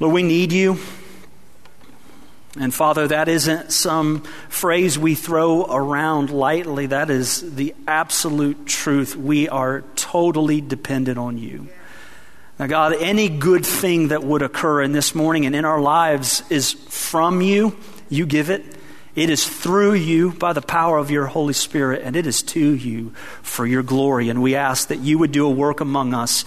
Lord, we need you. And Father, that isn't some phrase we throw around lightly. That is the absolute truth. We are totally dependent on you. Now, God, any good thing that would occur in this morning and in our lives is from you. You give it. It is through you by the power of your Holy Spirit, and it is to you for your glory. And we ask that you would do a work among us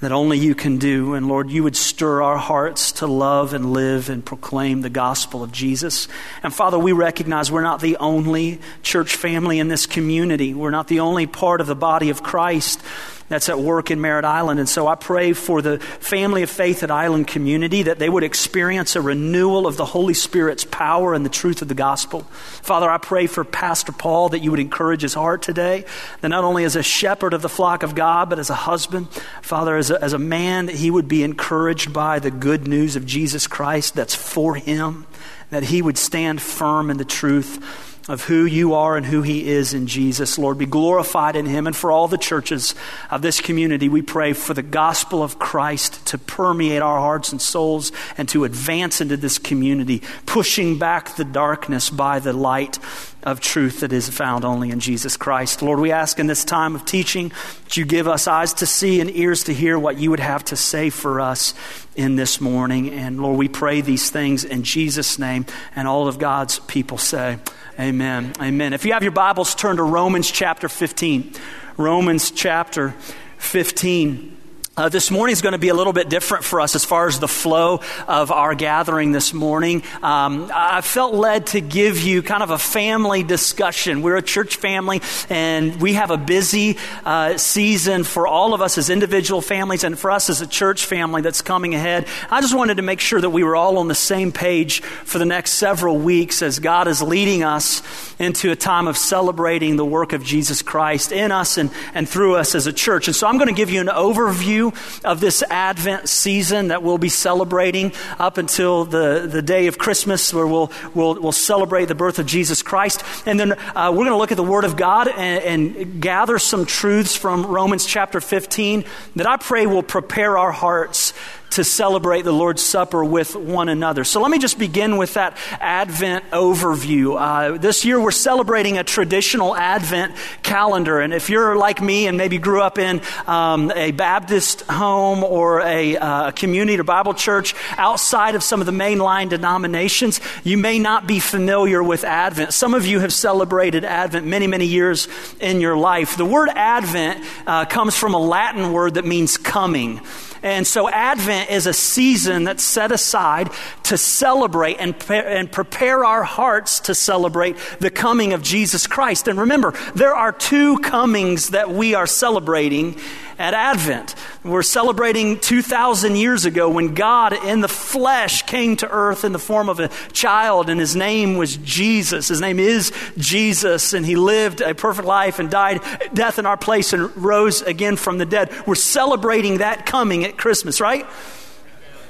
that only you can do. And Lord, you would stir our hearts to love and live and proclaim the gospel of Jesus. And Father, we recognize we're not the only church family in this community. We're not the only part of the body of Christ that's at work in Merritt Island. And so I pray for the family of faith at Island Community that they would experience a renewal of the Holy Spirit's power and the truth of the gospel. Father, I pray for Pastor Paul that you would encourage his heart today, that not only as a shepherd of the flock of God, but as a husband, Father, as a, as a man, that he would be encouraged by the good news of Jesus Christ that's for him, that he would stand firm in the truth of who you are and who He is in Jesus. Lord, be glorified in Him. And for all the churches of this community, we pray for the gospel of Christ to permeate our hearts and souls and to advance into this community, pushing back the darkness by the light of truth that is found only in Jesus Christ. Lord, we ask in this time of teaching that you give us eyes to see and ears to hear what you would have to say for us in this morning. And Lord, we pray these things in Jesus' name. And all of God's people say, Amen. Amen. If you have your Bibles, turn to Romans chapter 15. Romans chapter 15. Uh, this morning is going to be a little bit different for us as far as the flow of our gathering this morning. Um, I felt led to give you kind of a family discussion. We're a church family, and we have a busy uh, season for all of us as individual families and for us as a church family that's coming ahead. I just wanted to make sure that we were all on the same page for the next several weeks as God is leading us into a time of celebrating the work of Jesus Christ in us and, and through us as a church. And so I'm going to give you an overview of this Advent season that we'll be celebrating up until the, the day of Christmas, where we'll, we'll, we'll celebrate the birth of Jesus Christ. And then uh, we're going to look at the Word of God and, and gather some truths from Romans chapter 15 that I pray will prepare our hearts to celebrate the Lord's Supper with one another. So let me just begin with that Advent overview. Uh, this year we're celebrating a traditional Advent calendar. And if you're like me and maybe grew up in um, a Baptist home or a uh, community or Bible church outside of some of the mainline denominations, you may not be familiar with Advent. Some of you have celebrated Advent many, many years in your life. The word Advent uh, comes from a Latin word that means coming. And so Advent is a season that's set aside to celebrate and, and prepare our hearts to celebrate the coming of Jesus Christ. And remember, there are two comings that we are celebrating at Advent. We're celebrating 2,000 years ago when God in the flesh came to earth in the form of a child, and his name was Jesus. His name is Jesus, and he lived a perfect life and died death in our place and rose again from the dead. We're celebrating that coming at Christmas, right?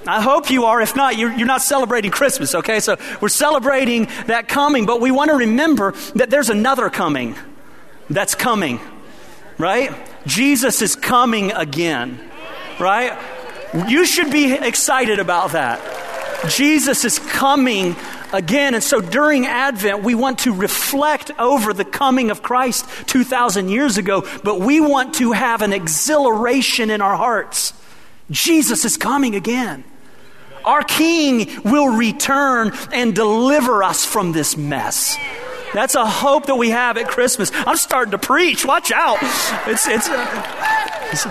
I hope you are. If not, you're, you're, not celebrating Christmas, okay? So we're celebrating that coming, but we want to remember that there's another coming that's coming, right? Jesus is coming again, right? You should be excited about that. Jesus is coming again. And so during Advent, we want to reflect over the coming of Christ 2,000 years ago, but we want to have an exhilaration in our hearts. Jesus is coming again. Our King will return and deliver us from this mess. That's a hope that we have at Christmas. I'm starting to preach. Watch out. It's, it's, it's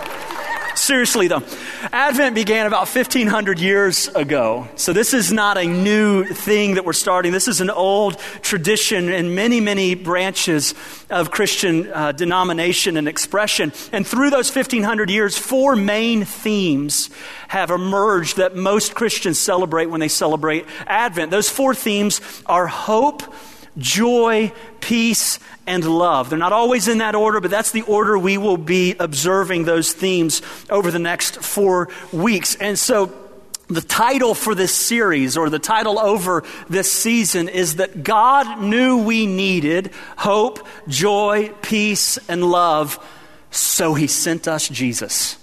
seriously though. Advent began about 1500 years ago. So this is not a new thing that we're starting. This is an old tradition in many, many branches of Christian uh, denomination and expression. And through those 1500 years, four main themes have emerged that most Christians celebrate when they celebrate Advent. Those four themes are hope, joy, peace, and love. They're not always in that order, but that's the order we will be observing those themes over the next four weeks. And so, the title for this series, or the title over this season, is that God knew we needed hope, joy, peace, and love, so He sent us Jesus.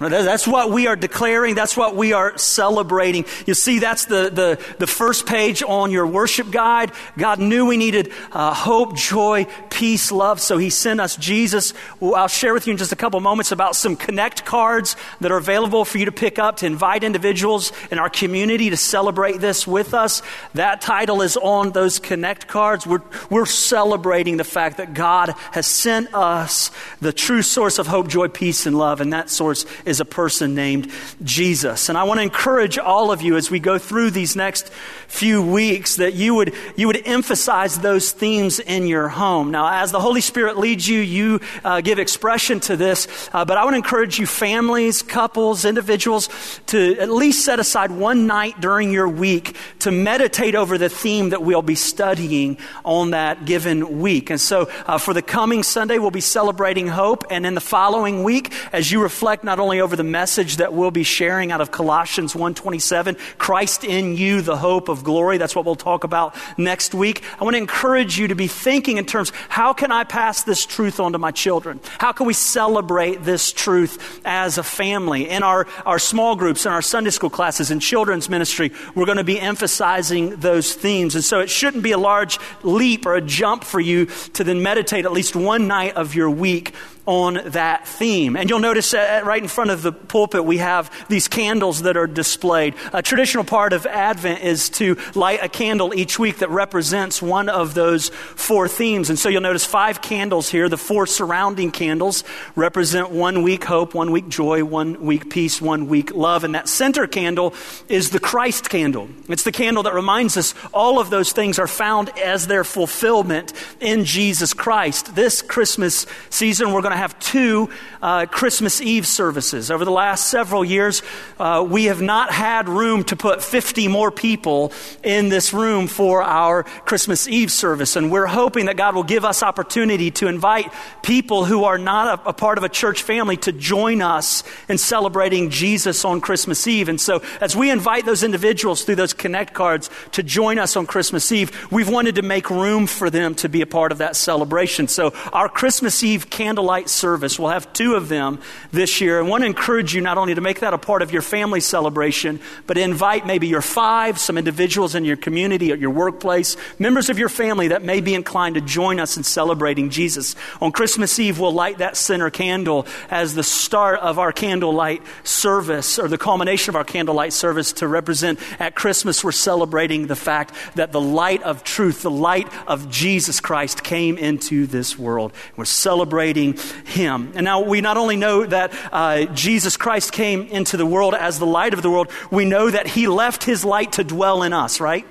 That's what we are declaring. That's what we are celebrating. You see, that's the, the, the first page on your worship guide. God knew we needed uh, hope, joy, peace, love, so He sent us Jesus. I'll share with you in just a couple moments about some connect cards that are available for you to pick up to invite individuals in our community to celebrate this with us. That title is on those connect cards. We're, we're celebrating the fact that God has sent us the true source of hope, joy, peace, and love, and that source is a person named Jesus. And I want to encourage all of you as we go through these next few weeks that you would, you would emphasize those themes in your home. Now, as the Holy Spirit leads you, you uh, give expression to this, uh, but I want to encourage you, families, couples, individuals, to at least set aside one night during your week to meditate over the theme that we'll be studying on that given week. And so, uh, for the coming Sunday, we'll be celebrating hope, and in the following week, as you reflect not only over the message that we'll be sharing out of Colossians 1:27, Christ in you, the hope of glory. That's what we'll talk about next week. I want to encourage you to be thinking in terms, how can I pass this truth on to my children? How can we celebrate this truth as a family? In our, our small groups, in our Sunday school classes, in children's ministry, we're going to be emphasizing those themes. And so it shouldn't be a large leap or a jump for you to then meditate at least one night of your week on that theme. And you'll notice uh, right in front of the pulpit, we have these candles that are displayed. A traditional part of Advent is to light a candle each week that represents one of those four themes. And so you'll notice five candles here. The four surrounding candles represent one week hope, one week joy, one week peace, one week love. And that center candle is the Christ candle. It's the candle that reminds us all of those things are found as their fulfillment in Jesus Christ. This Christmas season, we're going to have two uh, Christmas Eve services. Over the last several years, uh, we have not had room to put 50 more people in this room for our Christmas Eve service. And we're hoping that God will give us opportunity to invite people who are not a, a part of a church family to join us in celebrating Jesus on Christmas Eve. And so, as we invite those individuals through those Connect cards to join us on Christmas Eve, we've wanted to make room for them to be a part of that celebration. So, our Christmas Eve candlelight service. We'll have two of them this year. And I want to encourage you not only to make that a part of your family celebration, but invite maybe your five, some individuals in your community, at your workplace, members of your family that may be inclined to join us in celebrating Jesus. On Christmas Eve, we'll light that center candle as the start of our candlelight service, or the culmination of our candlelight service to represent at Christmas, we're celebrating the fact that the light of truth, the light of Jesus Christ came into this world. We're celebrating him. And now we not only know that uh, Jesus Christ came into the world as the light of the world, we know that he left his light to dwell in us, right?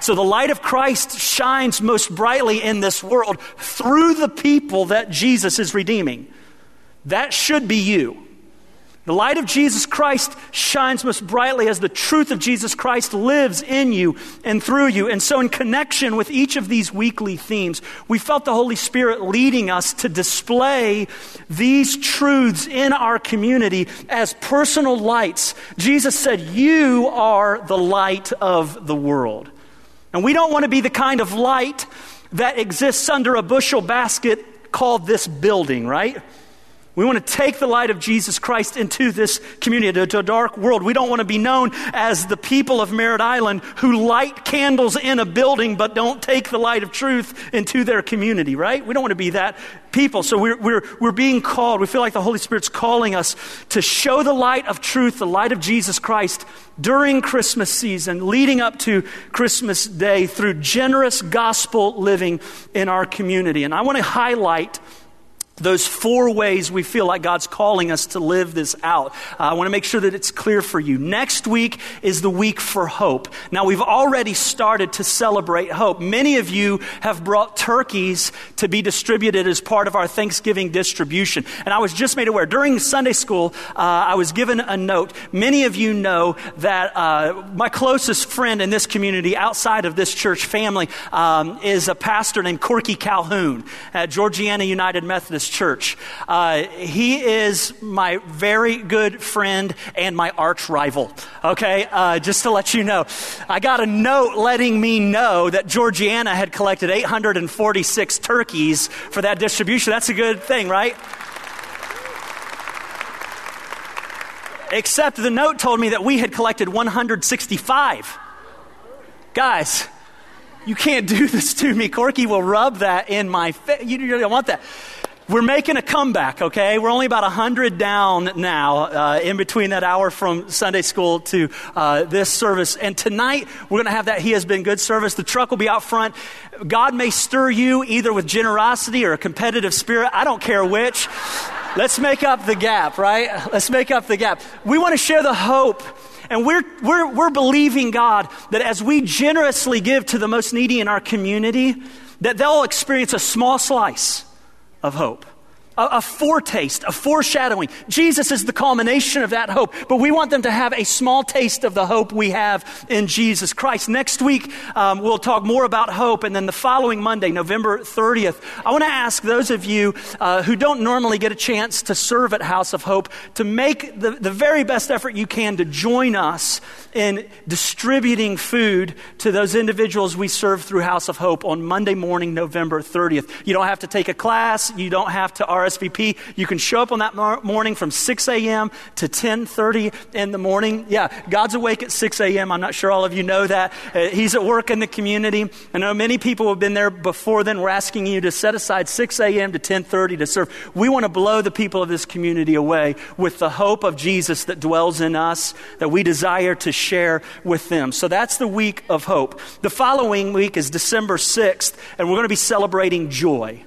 So the light of Christ shines most brightly in this world through the people that Jesus is redeeming. That should be you. The light of Jesus Christ shines most brightly as the truth of Jesus Christ lives in you and through you. And so, in connection with each of these weekly themes, we felt the Holy Spirit leading us to display these truths in our community as personal lights. Jesus said, You are the light of the world. And we don't want to be the kind of light that exists under a bushel basket called this building, right? We want to take the light of Jesus Christ into this community, to, a dark world. We don't want to be known as the people of Merritt Island who light candles in a building but don't take the light of truth into their community, right? We don't want to be that people. So we're, we're, we're being called. We feel like the Holy Spirit's calling us to show the light of truth, the light of Jesus Christ during Christmas season, leading up to Christmas Day through generous gospel living in our community. And I want to highlight those four ways we feel like God's calling us to live this out. Uh, I want to make sure that it's clear for you. Next week is the week for hope. Now, we've already started to celebrate hope. Many of you have brought turkeys to be distributed as part of our Thanksgiving distribution. And I was just made aware during Sunday school, uh, I was given a note. Many of you know that uh, my closest friend in this community outside of this church family um, is a pastor named Corky Calhoun at Georgiana United Methodist church. Uh, he is my very good friend and my arch rival. Okay, uh, just to let you know. I got a note letting me know that Georgiana had collected 846 turkeys for that distribution. That's a good thing, right? Except the note told me that we had collected 165. Guys, you can't do this to me. Corky will rub that in my face. You, don't want that. We're making a comeback, okay? We're only about 100 down now, uh, in between that hour from Sunday school to uh, this service. And tonight, we're going to have that He Has Been Good service. The truck will be out front. God may stir you either with generosity or a competitive spirit. I don't care which. Let's make up the gap, right? Let's make up the gap. We want to share the hope and we're, we're, we're believing God that as we generously give to the most needy in our community, that they'll experience a small slice of hope a, a, foretaste, a foreshadowing. Jesus is the culmination of that hope, but we want them to have a small taste of the hope we have in Jesus Christ. Next week, um, we'll talk more about hope, and then the following Monday, November 30th, I want to ask those of you uh, who don't normally get a chance to serve at House of Hope to make the, the very best effort you can to join us in distributing food to those individuals we serve through House of Hope on Monday morning, November 30th. You don't have to take a class, you don't have to RSVP RSVP. You can show up on that morning from 6 a.m. to 10:30 in the morning. Yeah, God's awake at 6 a.m. I'm not sure all of you know that. Uh, he's at work in the community. I know many people have been there before then. We're asking you to set aside 6 a.m. to 10:30 to serve. We want to blow the people of this community away with the hope of Jesus that dwells in us that we desire to share with them. So that's the week of hope. The following week is December 6th, and we're going to be celebrating joy.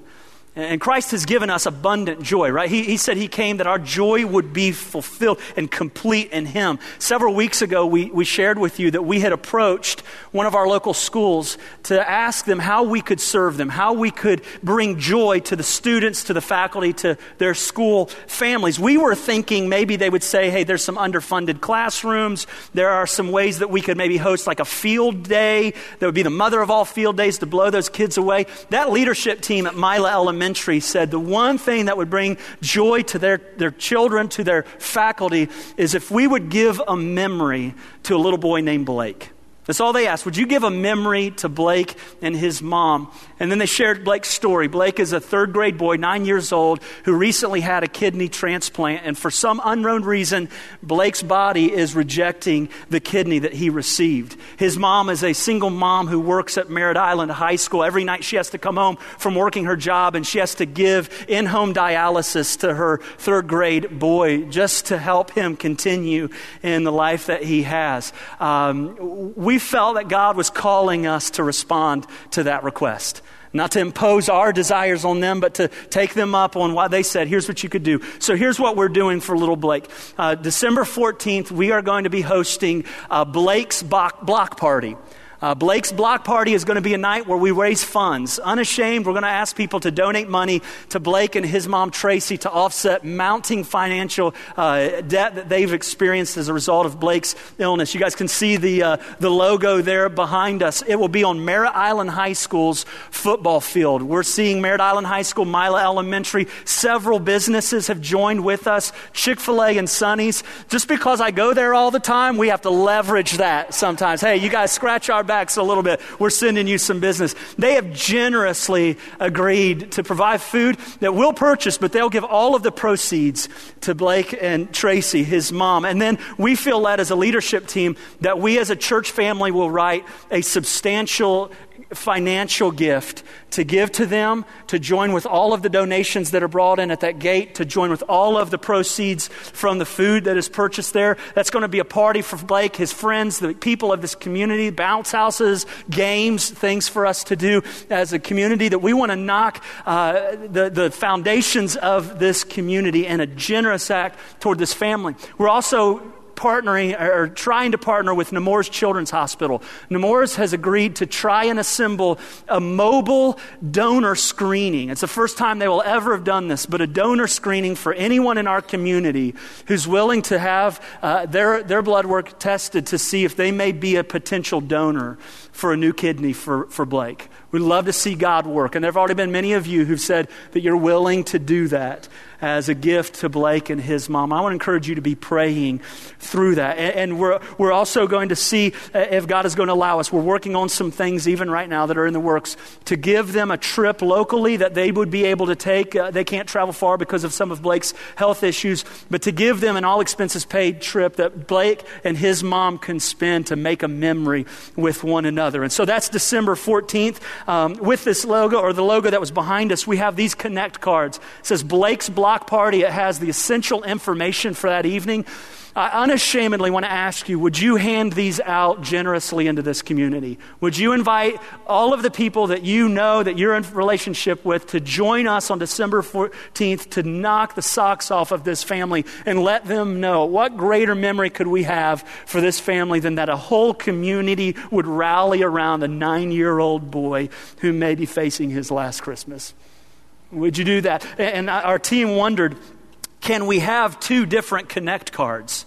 And Christ has given us abundant joy, right? He, he said He came that our joy would be fulfilled and complete in Him. Several weeks ago, we, we shared with you that we had approached one of our local schools to ask them how we could serve them, how we could bring joy to the students, to the faculty, to their school families. We were thinking maybe they would say, hey, there's some underfunded classrooms. There are some ways that we could maybe host like a field day that would be the mother of all field days to blow those kids away. That leadership team at Mila Elementary Elementary said the one thing that would bring joy to their, their children, to their faculty, is if we would give a memory to a little boy named Blake. That's all they asked. Would you give a memory to Blake and his mom? And then they shared Blake's story. Blake is a third grade boy, nine years old, who recently had a kidney transplant. And for some unknown reason, Blake's body is rejecting the kidney that he received. His mom is a single mom who works at Merritt Island High School. Every night she has to come home from working her job and she has to give in home dialysis to her third grade boy just to help him continue in the life that he has. Um, we we felt that God was calling us to respond to that request. Not to impose our desires on them, but to take them up on what they said. Here's what you could do. So here's what we're doing for little Blake. Uh, December 14th, we are going to be hosting uh, Blake's block party. Uh, Blake's block party is going to be a night where we raise funds. Unashamed, we're going to ask people to donate money to Blake and his mom, Tracy, to offset mounting financial uh, debt that they've experienced as a result of Blake's illness. You guys can see the, uh, the logo there behind us. It will be on Merritt Island High School's football field. We're seeing Merritt Island High School, Mila Elementary. Several businesses have joined with us Chick fil A and Sonny's. Just because I go there all the time, we have to leverage that sometimes. Hey, you guys scratch our back backs a little bit. We're sending you some business. They have generously agreed to provide food that we'll purchase, but they'll give all of the proceeds to Blake and Tracy, his mom. And then we feel led as a leadership team that we as a church family will write a substantial financial gift to give to them, to join with all of the donations that are brought in at that gate, to join with all of the proceeds from the food that is purchased there. That's going to be a party for Blake, his friends, the people of this community, bounce houses, games, things for us to do as a community that we want to knock uh, the, the foundations of this community in a generous act toward this family. We're also partnering or trying to partner with Nemours Children's Hospital. Nemours has agreed to try and assemble a mobile donor screening. It's the first time they will ever have done this, but a donor screening for anyone in our community who's willing to have uh, their, their blood work tested to see if they may be a potential donor for a new kidney for, for Blake. We'd love to see God work. And there have already been many of you who've said that you're willing to do that as a gift to Blake and his mom. I want to encourage you to be praying through that. And, and we're, we're also going to see uh, if God is going to allow us. We're working on some things even right now that are in the works to give them a trip locally that they would be able to take. Uh, they can't travel far because of some of Blake's health issues, but to give them an all expenses paid trip that Blake and his mom can spend to make a memory with one another. And so that's December 14th. Um, with this logo or the logo that was behind us, we have these connect cards. It says Blake's block party. It has the essential information for that evening. I unashamedly want to ask you would you hand these out generously into this community? Would you invite all of the people that you know that you're in relationship with to join us on December 14th to knock the socks off of this family and let them know what greater memory could we have for this family than that a whole community would rally around a nine year old boy who may be facing his last Christmas? Would you do that? And our team wondered can we have two different Connect cards?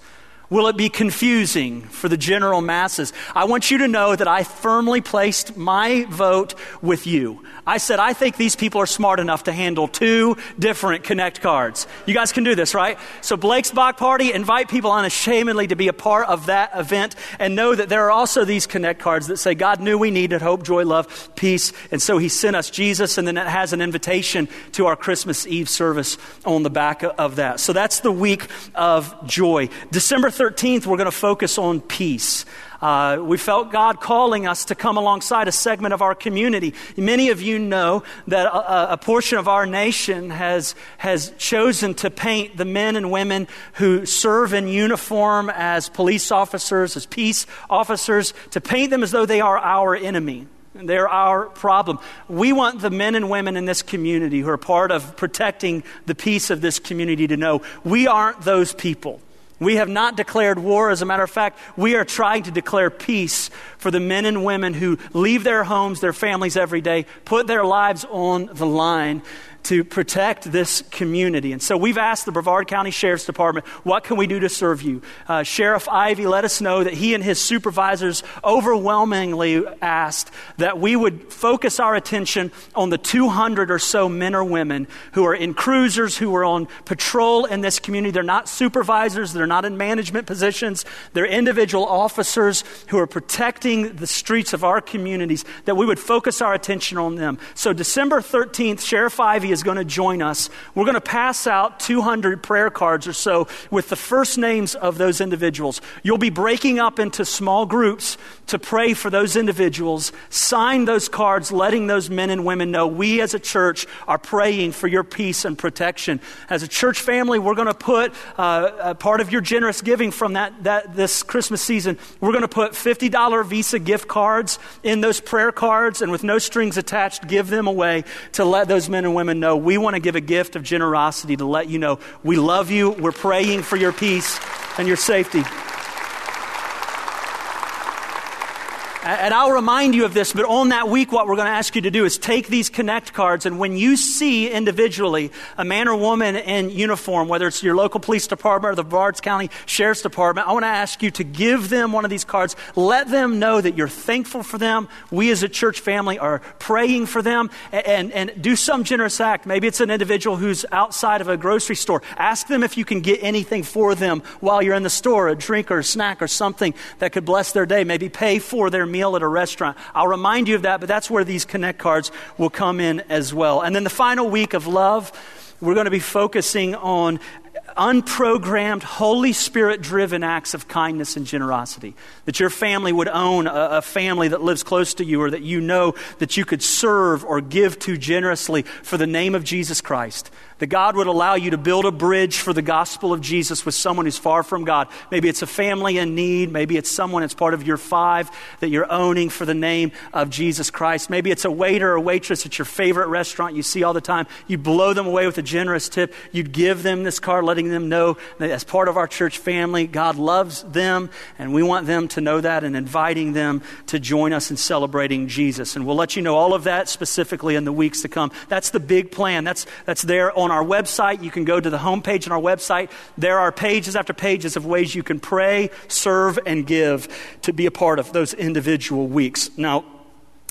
Will it be confusing for the general masses? I want you to know that I firmly placed my vote with you. I said, I think these people are smart enough to handle two different Connect cards. You guys can do this, right? So, Blake's Block Party, invite people unashamedly to be a part of that event and know that there are also these Connect cards that say, God knew we needed hope, joy, love, peace, and so He sent us Jesus, and then it has an invitation to our Christmas Eve service on the back of that. So, that's the week of joy. December 13th, we're going to focus on peace. Uh, we felt God calling us to come alongside a segment of our community. Many of you know that a, a, portion of our nation has, has chosen to paint the men and women who serve in uniform as police officers, as peace officers, to paint them as though they are our enemy. They're our problem. We want the men and women in this community who are part of protecting the peace of this community to know we aren't those people. We have not declared war. As a matter of fact, we are trying to declare peace for the men and women who leave their homes, their families every day, put their lives on the line to protect this community. And so we've asked the Brevard County Sheriff's Department, what can we do to serve you? Uh, Sheriff Ivey let us know that he and his supervisors overwhelmingly asked that we would focus our attention on the 200 or so men or women who are in cruisers, who are on patrol in this community. They're not supervisors, they're not in management positions, they're individual officers who are protecting the streets of our communities, that we would focus our attention on them. So December 13th, Sheriff Ivey is going to join us. We're going to pass out 200 prayer cards or so with the first names of those individuals. You'll be breaking up into small groups to pray for those individuals. Sign those cards, letting those men and women know we as a church are praying for your peace and protection. As a church family, we're going to put uh, a part of your generous giving from that, that this Christmas season. We're going to put $50 Visa gift cards in those prayer cards and with no strings attached, give them away to let those men and women know know we want to give a gift of generosity to let you know we love you, we're praying for your peace and your safety. And I'll remind you of this, but on that week, what we're going to ask you to do is take these connect cards, and when you see individually a man or woman in uniform, whether it's your local police department or the Brevard County Sheriff's Department, I want to ask you to give them one of these cards. Let them know that you're thankful for them. We as a church family are praying for them, and, and, and do some generous act. Maybe it's an individual who's outside of a grocery store. Ask them if you can get anything for them while you're in the store, a drink or a snack or something that could bless their day. Maybe pay for their meal at a restaurant. I'll remind you of that, but that's where these Connect cards will come in as well. And then the final week of love, we're going to be focusing on unprogrammed, Holy Spirit driven acts of kindness and generosity. That your family would own a, a, family that lives close to you or that you know that you could serve or give to generously for the name of Jesus Christ. That God would allow you to build a bridge for the gospel of Jesus with someone who's far from God. Maybe it's a family in need. Maybe it's someone that's part of your five that you're owning for the name of Jesus Christ. Maybe it's a waiter or waitress at your favorite restaurant you see all the time. You blow them away with a generous tip. You'd give them this card, letting them know that as part of our church family, God loves them, and we want them to know that and inviting them to join us in celebrating Jesus. And we'll let you know all of that specifically in the weeks to come. That's the big plan. That's, that's there on on our website. You can go to the homepage on our website. There are pages after pages of ways you can pray, serve, and give to be a part of those individual weeks. Now,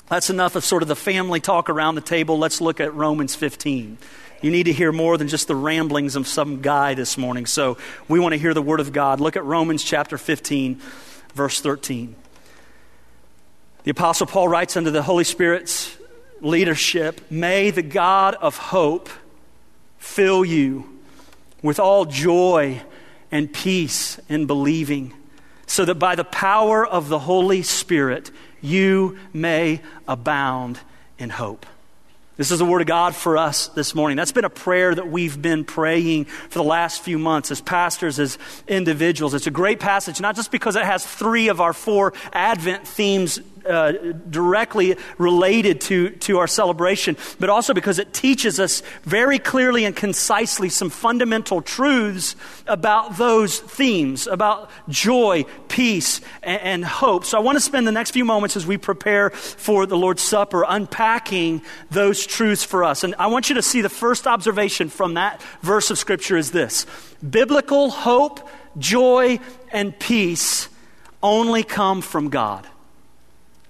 That's enough of sort of the family talk around the table. Let's look at Romans 15. You need to hear more than just the ramblings of some guy this morning. So we want to hear the Word of God. Look at Romans chapter 15, verse 13. The Apostle Paul writes under the Holy Spirit's leadership May the God of hope fill you with all joy and peace in believing, so that by the power of the Holy Spirit you may abound in hope. This is the word of God for us this morning. That's been a prayer that we've been praying for the last few months as pastors, as individuals. It's a great passage, not just because it has three of our four Advent themes uh, directly related to, to our celebration, but also because it teaches us very clearly and concisely some fundamental truths about those themes, about joy, peace, and, and hope. So I want to spend the next few moments as we prepare for the Lord's Supper unpacking those truths for us. And I want you to see the first observation from that verse of Scripture is this biblical hope, joy, and peace only come from God.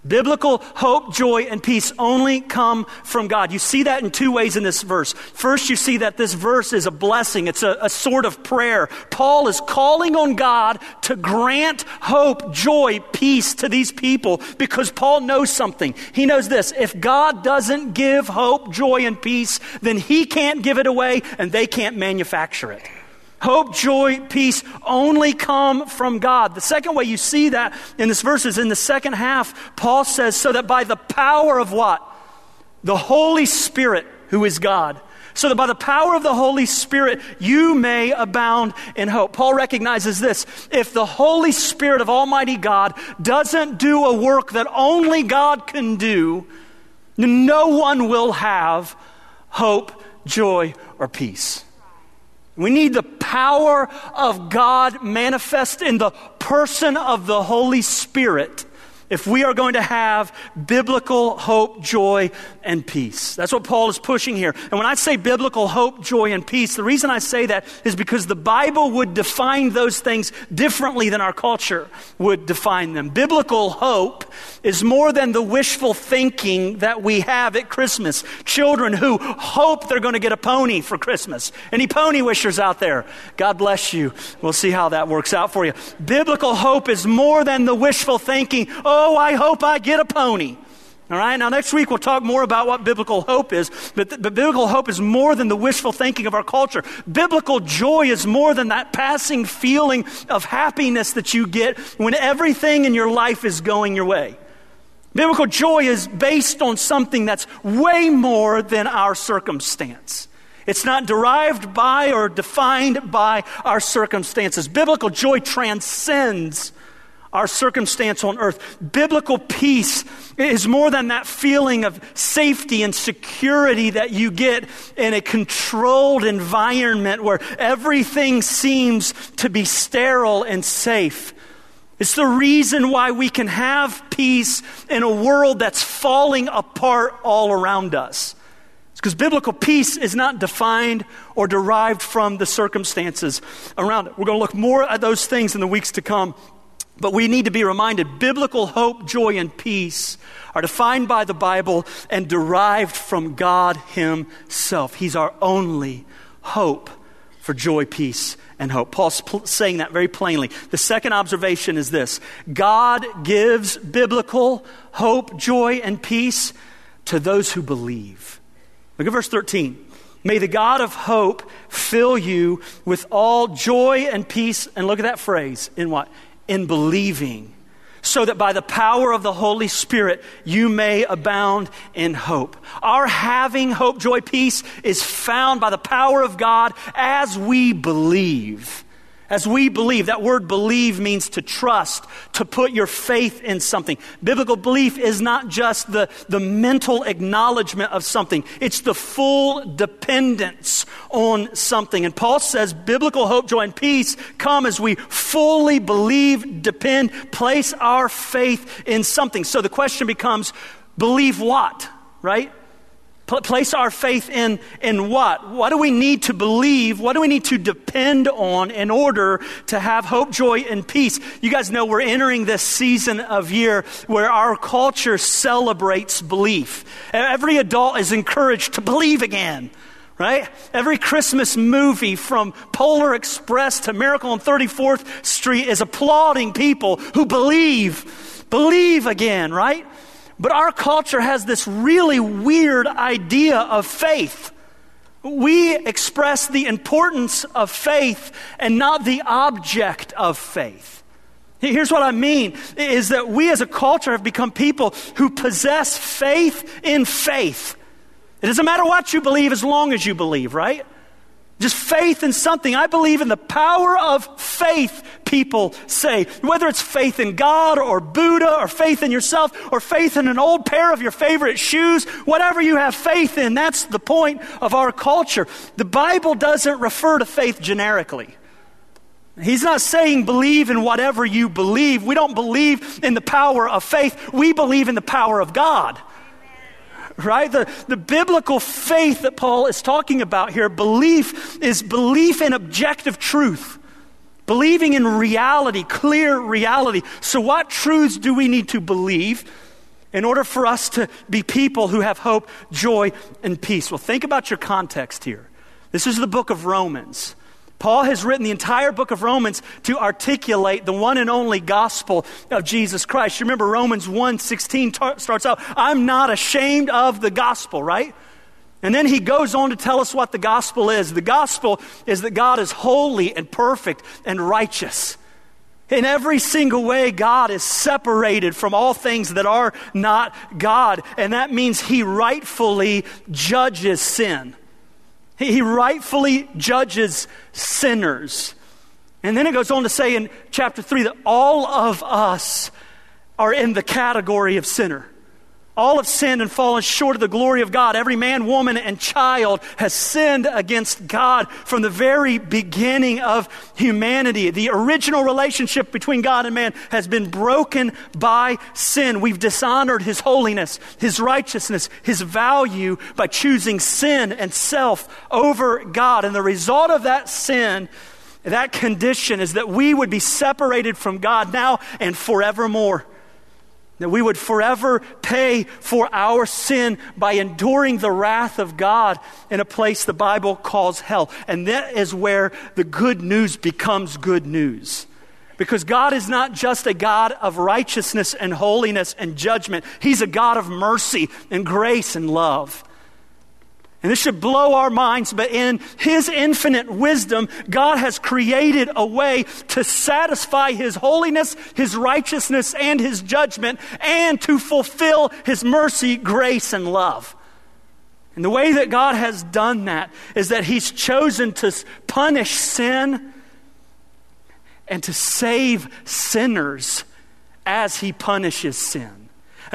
Biblical hope, joy, and peace only come from God. You see that in two ways in this verse. First, you see that this verse is a blessing, it's a, a, sort of prayer. Paul is calling on God to grant hope, joy, peace to these people because Paul knows something. He knows this if God doesn't give hope, joy, and peace, then he can't give it away and they can't manufacture it. Hope, joy, peace only come from God. The second way you see that in this verse is in the second half, Paul says, so that by the power of what? The Holy Spirit, who is God, so that by the power of the Holy Spirit you may abound in hope. Paul recognizes this. If the Holy Spirit of Almighty God doesn't do a work that only God can do, no one will have hope, joy, or peace. We need the power of God manifest in the person of the Holy Spirit if we are going to have biblical hope, joy, and peace. That's what Paul is pushing here. And when I say biblical hope, joy, and peace, the reason I say that is because the Bible would define those things differently than our culture would define them. Biblical hope is more than the wishful thinking that we have at Christmas. Children who hope they're going to get a pony for Christmas. Any pony wishers out there? God bless you. We'll see how that works out for you. Biblical hope is more than the wishful thinking, oh, Oh, I hope I get a pony. All right, now next week we'll talk more about what biblical hope is, but, but biblical hope is more than the wishful thinking of our culture. Biblical joy is more than that passing feeling of happiness that you get when everything in your life is going your way. Biblical joy is based on something that's way more than our circumstance. It's not derived by or defined by our circumstances. Biblical joy transcends our circumstance on earth. Biblical peace is more than that feeling of safety and security that you get in a controlled environment where everything seems to be sterile and safe. It's the reason why we can have peace in a world that's falling apart all around us. It's because biblical peace is not defined or derived from the circumstances around it. We're going to look more at those things in the weeks to come. But we need to be reminded biblical hope, joy, and peace are defined by the Bible and derived from God Himself. He's our only hope for joy, peace, and hope. Paul's saying that very plainly. The second observation is this God gives biblical hope, joy, and peace to those who believe. Look at verse 13. May the God of hope fill you with all joy and peace. And look at that phrase in what? In believing, so that by the power of the Holy Spirit you may abound in hope. Our having hope, joy, peace is found by the power of God as we believe. As we believe, that word believe means to trust, to put your faith in something. Biblical belief is not just the, the mental acknowledgement of something, it's the full dependence on something. And Paul says biblical hope, joy, and peace come as we fully believe, depend, place our faith in something. So the question becomes believe what, right? Place our faith in, in what? What do we need to believe? What do we need to depend on in order to have hope, joy, and peace? You guys know we're entering this season of year where our culture celebrates belief. Every adult is encouraged to believe again right? Every Christmas movie from Polar Express to Miracle on 34th Street is applauding people who believe, believe again, right? But our culture has this really weird idea of faith. We express the importance of faith and not the object of faith. Here's what I mean is that we as a culture have become people who possess faith in faith. It doesn't matter what you believe as long as you believe, right? Just faith in something. I believe in the power of faith, people say. Whether it's faith in God or Buddha or faith in yourself or faith in an old pair of your favorite shoes, whatever you have faith in, that's the point of our culture. The Bible doesn't refer to faith generically. He's not saying believe in whatever you believe. We don't believe in the power of faith. We believe in the power of God right? The, the biblical faith that Paul is talking about here, belief, is belief in objective truth. Believing in reality, clear reality. So, what truths do we need to believe in order for us to be people who have hope, joy, and peace? Well, think about your context here. This is the book of Romans. Paul has written the entire book of Romans to articulate the one and only gospel of Jesus Christ. You remember Romans 1 16 starts out, I'm not ashamed of the gospel, right? And then he goes on to tell us what the gospel is. The gospel is that God is holy and perfect and righteous. In every single way, God is separated from all things that are not God. And that means he rightfully judges sin. He rightfully judges sinners. And then it goes on to say in chapter 3 that all of us are in the category of sinner. All have sinned and fallen short of the glory of God. Every man, woman, and child has sinned against God from the very beginning of humanity. The original relationship between God and man has been broken by sin. We've dishonored His holiness, His righteousness, His value by choosing sin and self over God. And the result of that sin that condition is that we would be separated from God now and forevermore. That we would forever pay for our sin by enduring the wrath of God in a place the Bible calls hell. And that is where the good news becomes good news. Because God is not just a God of righteousness and holiness and judgment, He's a God of mercy and grace and love. And this should blow our minds, but in His infinite wisdom, God has created a way to satisfy His holiness, His righteousness, and His judgment, and to fulfill His mercy, grace, and love. And the way that God has done that is that He's chosen to punish sin and to save sinners as He punishes sin.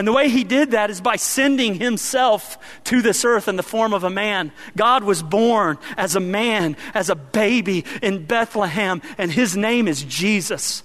And the way he did that is by sending himself to this earth in the form of a man. God was born as a man, as a baby in Bethlehem, and his name is Jesus.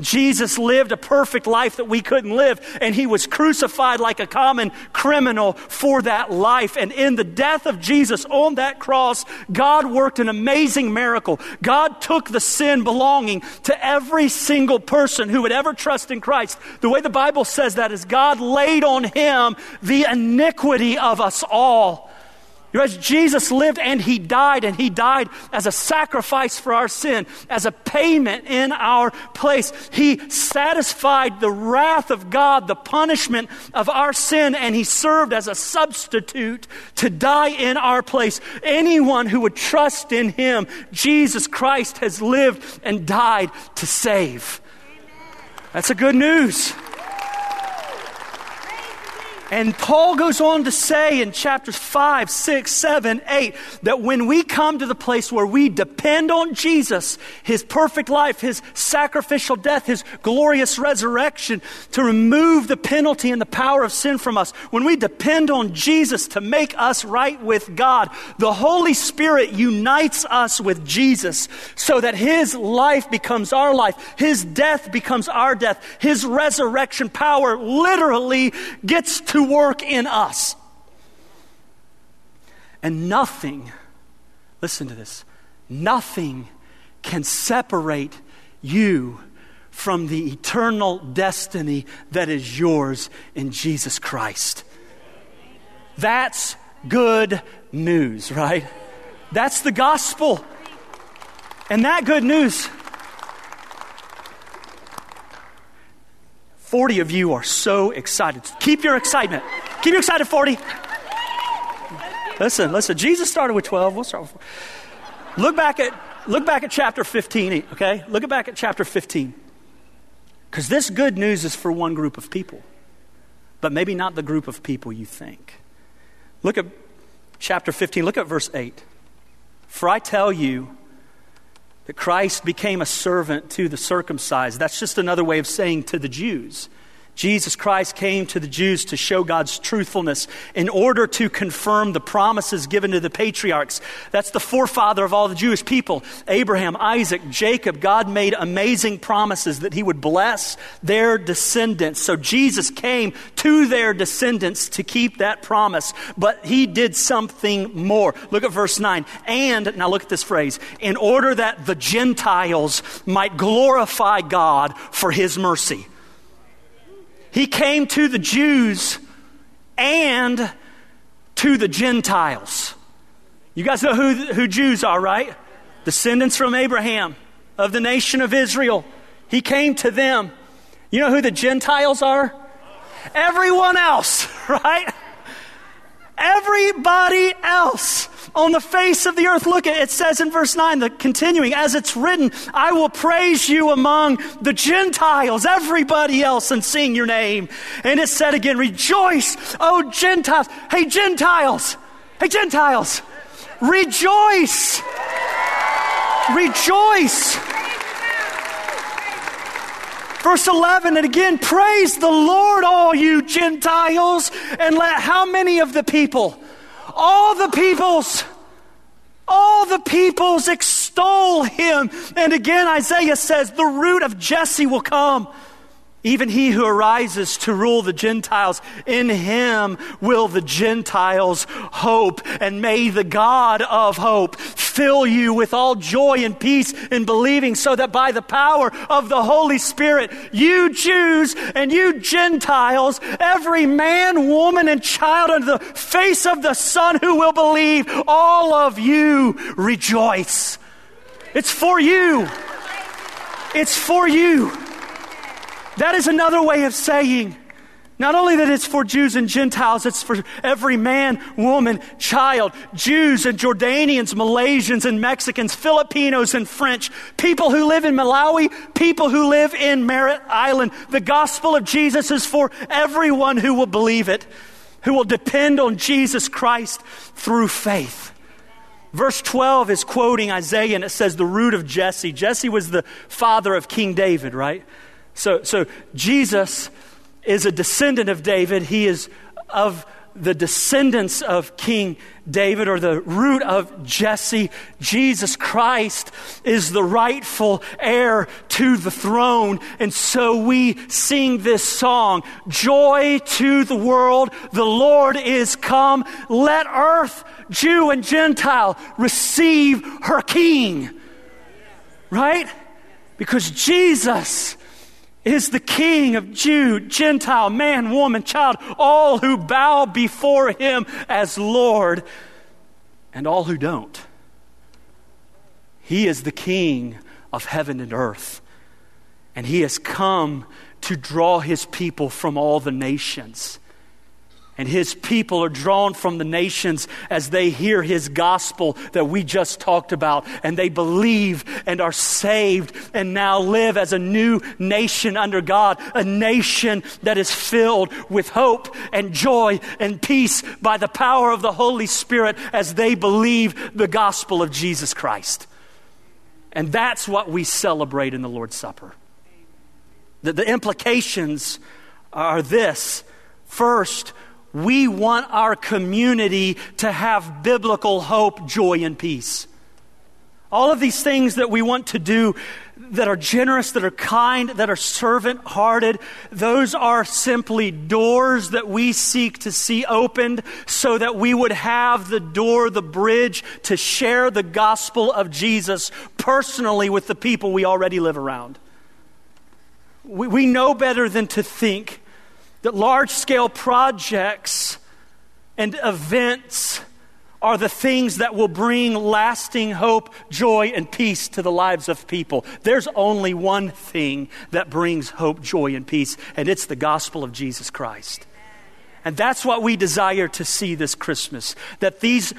Jesus lived a perfect life that we couldn't live, and he was crucified like a common criminal for that life. And in the death of Jesus on that cross, God worked an amazing miracle. God took the sin belonging to every single person who would ever trust in Christ. The way the Bible says that is God laid on him the iniquity of us all. As Jesus lived and he died, and he died as a sacrifice for our sin, as a payment in our place. He satisfied the wrath of God, the punishment of our sin, and he served as a substitute to die in our place. Anyone who would trust in him, Jesus Christ has lived and died to save. That's a good news. And Paul goes on to say in chapters 5, 6, 7, 8 that when we come to the place where we depend on Jesus, his perfect life, his sacrificial death, his glorious resurrection to remove the penalty and the power of sin from us, when we depend on Jesus to make us right with God, the Holy Spirit unites us with Jesus so that his life becomes our life, his death becomes our death, his resurrection power literally gets to to work in us. And nothing, listen to this, nothing can separate you from the eternal destiny that is yours in Jesus Christ. That's good news, right? That's the gospel. And that good news, 40 of you are so excited. Keep your excitement. Keep your excited, 40. Listen, listen. Jesus started with 12. We'll start with 4. Look back at look back at chapter 15, okay? Look back at chapter 15. Because this good news is for one group of people, but maybe not the group of people you think. Look at chapter 15, look at verse 8. For I tell you that Christ became a servant to the circumcised. That's just another way of saying to the Jews. Jesus Christ came to the Jews to show God's truthfulness in order to confirm the promises given to the patriarchs. That's the forefather of all the Jewish people Abraham, Isaac, Jacob. God made amazing promises that he would bless their descendants. So Jesus came to their descendants to keep that promise. But he did something more. Look at verse 9. And, now look at this phrase, in order that the Gentiles might glorify God for his mercy. He came to the Jews and to the Gentiles. You guys know who, who Jews are, right? Descendants from Abraham of the nation of Israel. He came to them. You know who the Gentiles are? Everyone else, right? Everybody else on the face of the earth. Look, at it says in verse 9, the continuing, as it's written, I will praise you among the Gentiles, everybody else, and sing your name. And it said again, rejoice, oh Gentiles. Hey, Gentiles. Hey, Gentiles. Rejoice. Rejoice. Verse 11, and again, praise the Lord, all you Gentiles, and let how many of the people? All the peoples, all the peoples extol him. And again, Isaiah says, the root of Jesse will come. Even he who arises to rule the Gentiles, in him will the Gentiles hope. And may the God of hope fill you with all joy and peace in believing, so that by the power of the Holy Spirit, you Jews and you Gentiles, every man, woman, and child under the face of the sun who will believe, all of you rejoice. It's for you. It's for you. That is another way of saying, not only that it's for Jews and Gentiles, it's for every man, woman, child, Jews and Jordanians, Malaysians and Mexicans, Filipinos and French, people who live in Malawi, people who live in Merritt Island. The gospel of Jesus is for everyone who will believe it, who will depend on Jesus Christ through faith. Verse 12 is quoting Isaiah and it says, the root of Jesse. Jesse was the father of King David, right? So, so Jesus is a descendant of David. He is of the descendants of King David or the root of Jesse. Jesus Christ is the rightful heir to the throne. And so we sing this song Joy to the world, the Lord is come. Let earth, Jew and Gentile, receive her King. Right? Because Jesus is the King of Jew, Gentile, man, woman, child, all who bow before him as Lord, and all who don't. He is the King of heaven and earth, and he has come to draw his people from all the nations and his people are drawn from the nations as they hear his gospel that we just talked about. And they believe and are saved and now live as a new nation under God, a nation that is filled with hope and joy and peace by the power of the Holy Spirit as they believe the gospel of Jesus Christ. And that's what we celebrate in the Lord's Supper. The, the implications are this. First, we want our community to have biblical hope, joy, and peace. All of these things that we want to do that are generous, that are kind, that are servant hearted, those are simply doors that we seek to see opened so that we would have the door, the bridge to share the gospel of Jesus personally with the people we already live around. We, we know better than to think that large scale projects and events are the things that will bring lasting hope, joy, and peace to the lives of people. There's only one thing that brings hope, joy, and peace, and it's the gospel of Jesus Christ. And that's what we desire to see this Christmas. That these,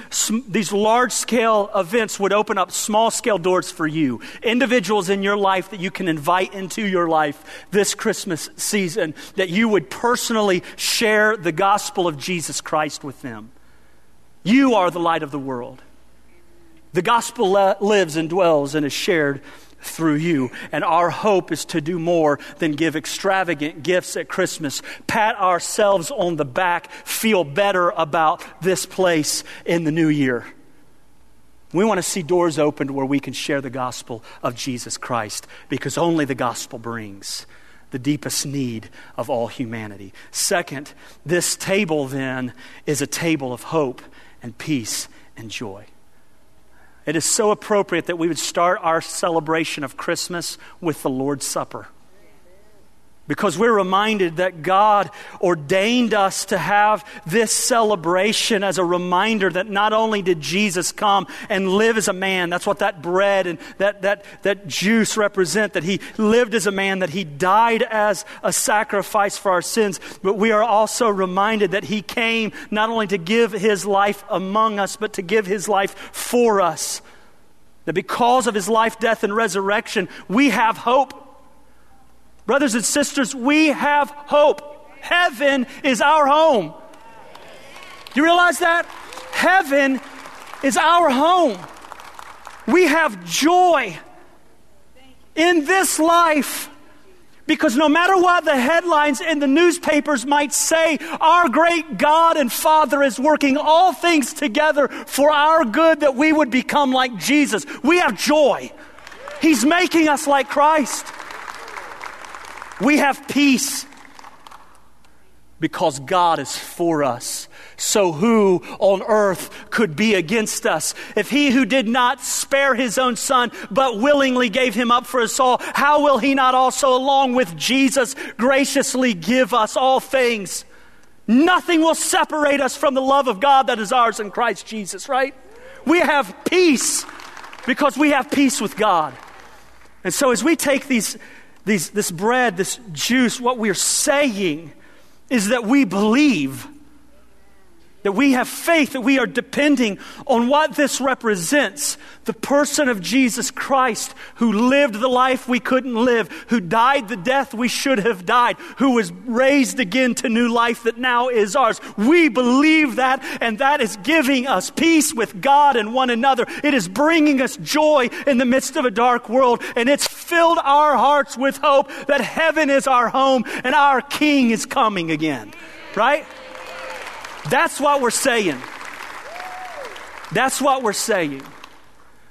these large scale events would open up small scale doors for you. Individuals in your life that you can invite into your life this Christmas season. That you would personally share the gospel of Jesus Christ with them. You are the light of the world. The gospel lives and dwells and is shared through you. And our hope is to do more than give extravagant gifts at Christmas, pat ourselves on the back, feel better about this place in the new year. We want to see doors opened where we can share the gospel of Jesus Christ because only the gospel brings the deepest need of all humanity. Second, this table then is a table of hope and peace and joy. It is so appropriate that we would start our celebration of Christmas with the Lord's Supper because we're reminded that God ordained us to have this celebration as a reminder that not only did Jesus come and live as a man, that's what that bread and that, that, that juice represent, that he lived as a man, that he died as a sacrifice for our sins, but we are also reminded that he came not only to give his life among us, but to give his life for us. That because of his life, death, and resurrection, we have hope Brothers and sisters, we have hope. Heaven is our home. Do you realize that? Heaven is our home. We have joy in this life. Because no matter what the headlines in the newspapers might say, our great God and Father is working all things together for our good that we would become like Jesus. We have joy. He's making us like Christ. We have peace because God is for us. So who on earth could be against us? If he who did not spare his own son, but willingly gave him up for us all, how will he not also, along with Jesus, graciously give us all things? Nothing will separate us from the love of God that is ours in Christ Jesus, right? We have peace because we have peace with God. And so as we take these these, this bread, this juice, what we're saying is that we believe that we have faith, that we are depending on what this represents the person of Jesus Christ, who lived the life we couldn't live, who died the death we should have died, who was raised again to new life that now is ours. We believe that, and that is giving us peace with God and one another. It is bringing us joy in the midst of a dark world, and it's filled our hearts with hope that heaven is our home and our King is coming again. Right? That's what we're saying. That's what we're saying.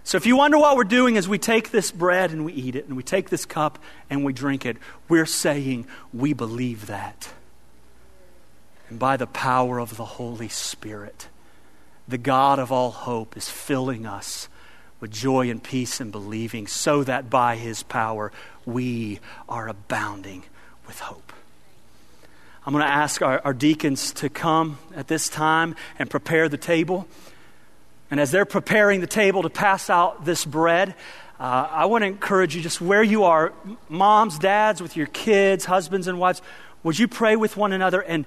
So if you wonder what we're doing as we take this bread and we eat it, and we take this cup and we drink it, we're saying we believe that. And by the power of the Holy Spirit, the God of all hope is filling us with joy and peace and believing, so that by his power we are abounding with hope. I'm going to ask our, our, deacons to come at this time and prepare the table. And as they're preparing the table to pass out this bread, uh, I want to encourage you just where you are, moms, dads, with your kids, husbands, and wives, would you pray with one another and,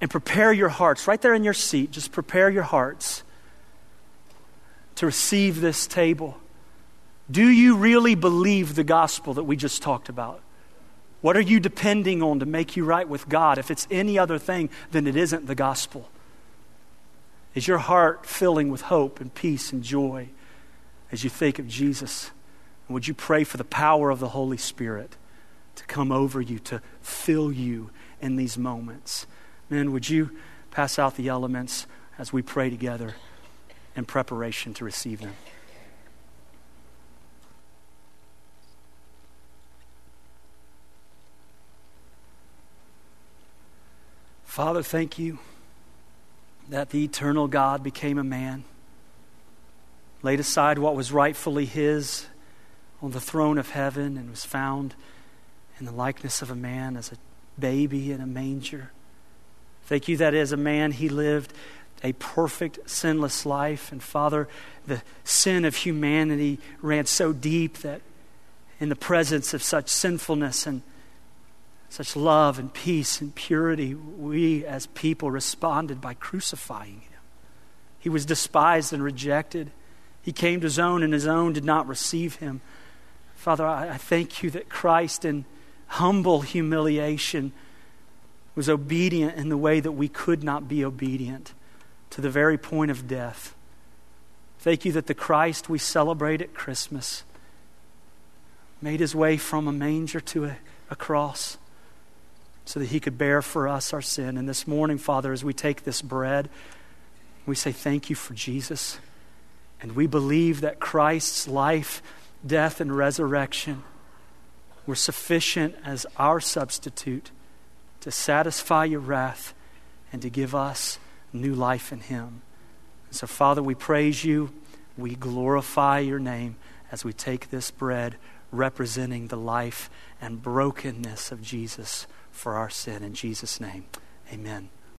and prepare your hearts right there in your seat? Just prepare your hearts to receive this table. Do you really believe the gospel that we just talked about? What are you depending on to make you right with God? If it's any other thing, then it isn't the gospel. Is your heart filling with hope and peace and joy as you think of Jesus? And would you pray for the power of the Holy Spirit to come over you, to fill you in these moments? Men, would you pass out the elements as we pray together in preparation to receive them? Father, thank you that the eternal God became a man, laid aside what was rightfully his on the throne of heaven, and was found in the likeness of a man as a baby in a manger. Thank you that as a man he lived a perfect, sinless life. And Father, the sin of humanity ran so deep that in the presence of such sinfulness and such love and peace and purity, we as people responded by crucifying him. He was despised and rejected. He came to his own, and his own did not receive him. Father, I, thank you that Christ, in humble humiliation, was obedient in the way that we could not be obedient to the very point of death. Thank you that the Christ we celebrate at Christmas made his way from a manger to a, a cross so that he could bear for us our sin. And this morning, Father, as we take this bread, we say thank you for Jesus. And we believe that Christ's life, death, and resurrection were sufficient as our substitute to satisfy your wrath and to give us new life in him. So, Father, we praise you. We glorify your name as we take this bread representing the life and brokenness of Jesus for our sin. In Jesus' name, amen.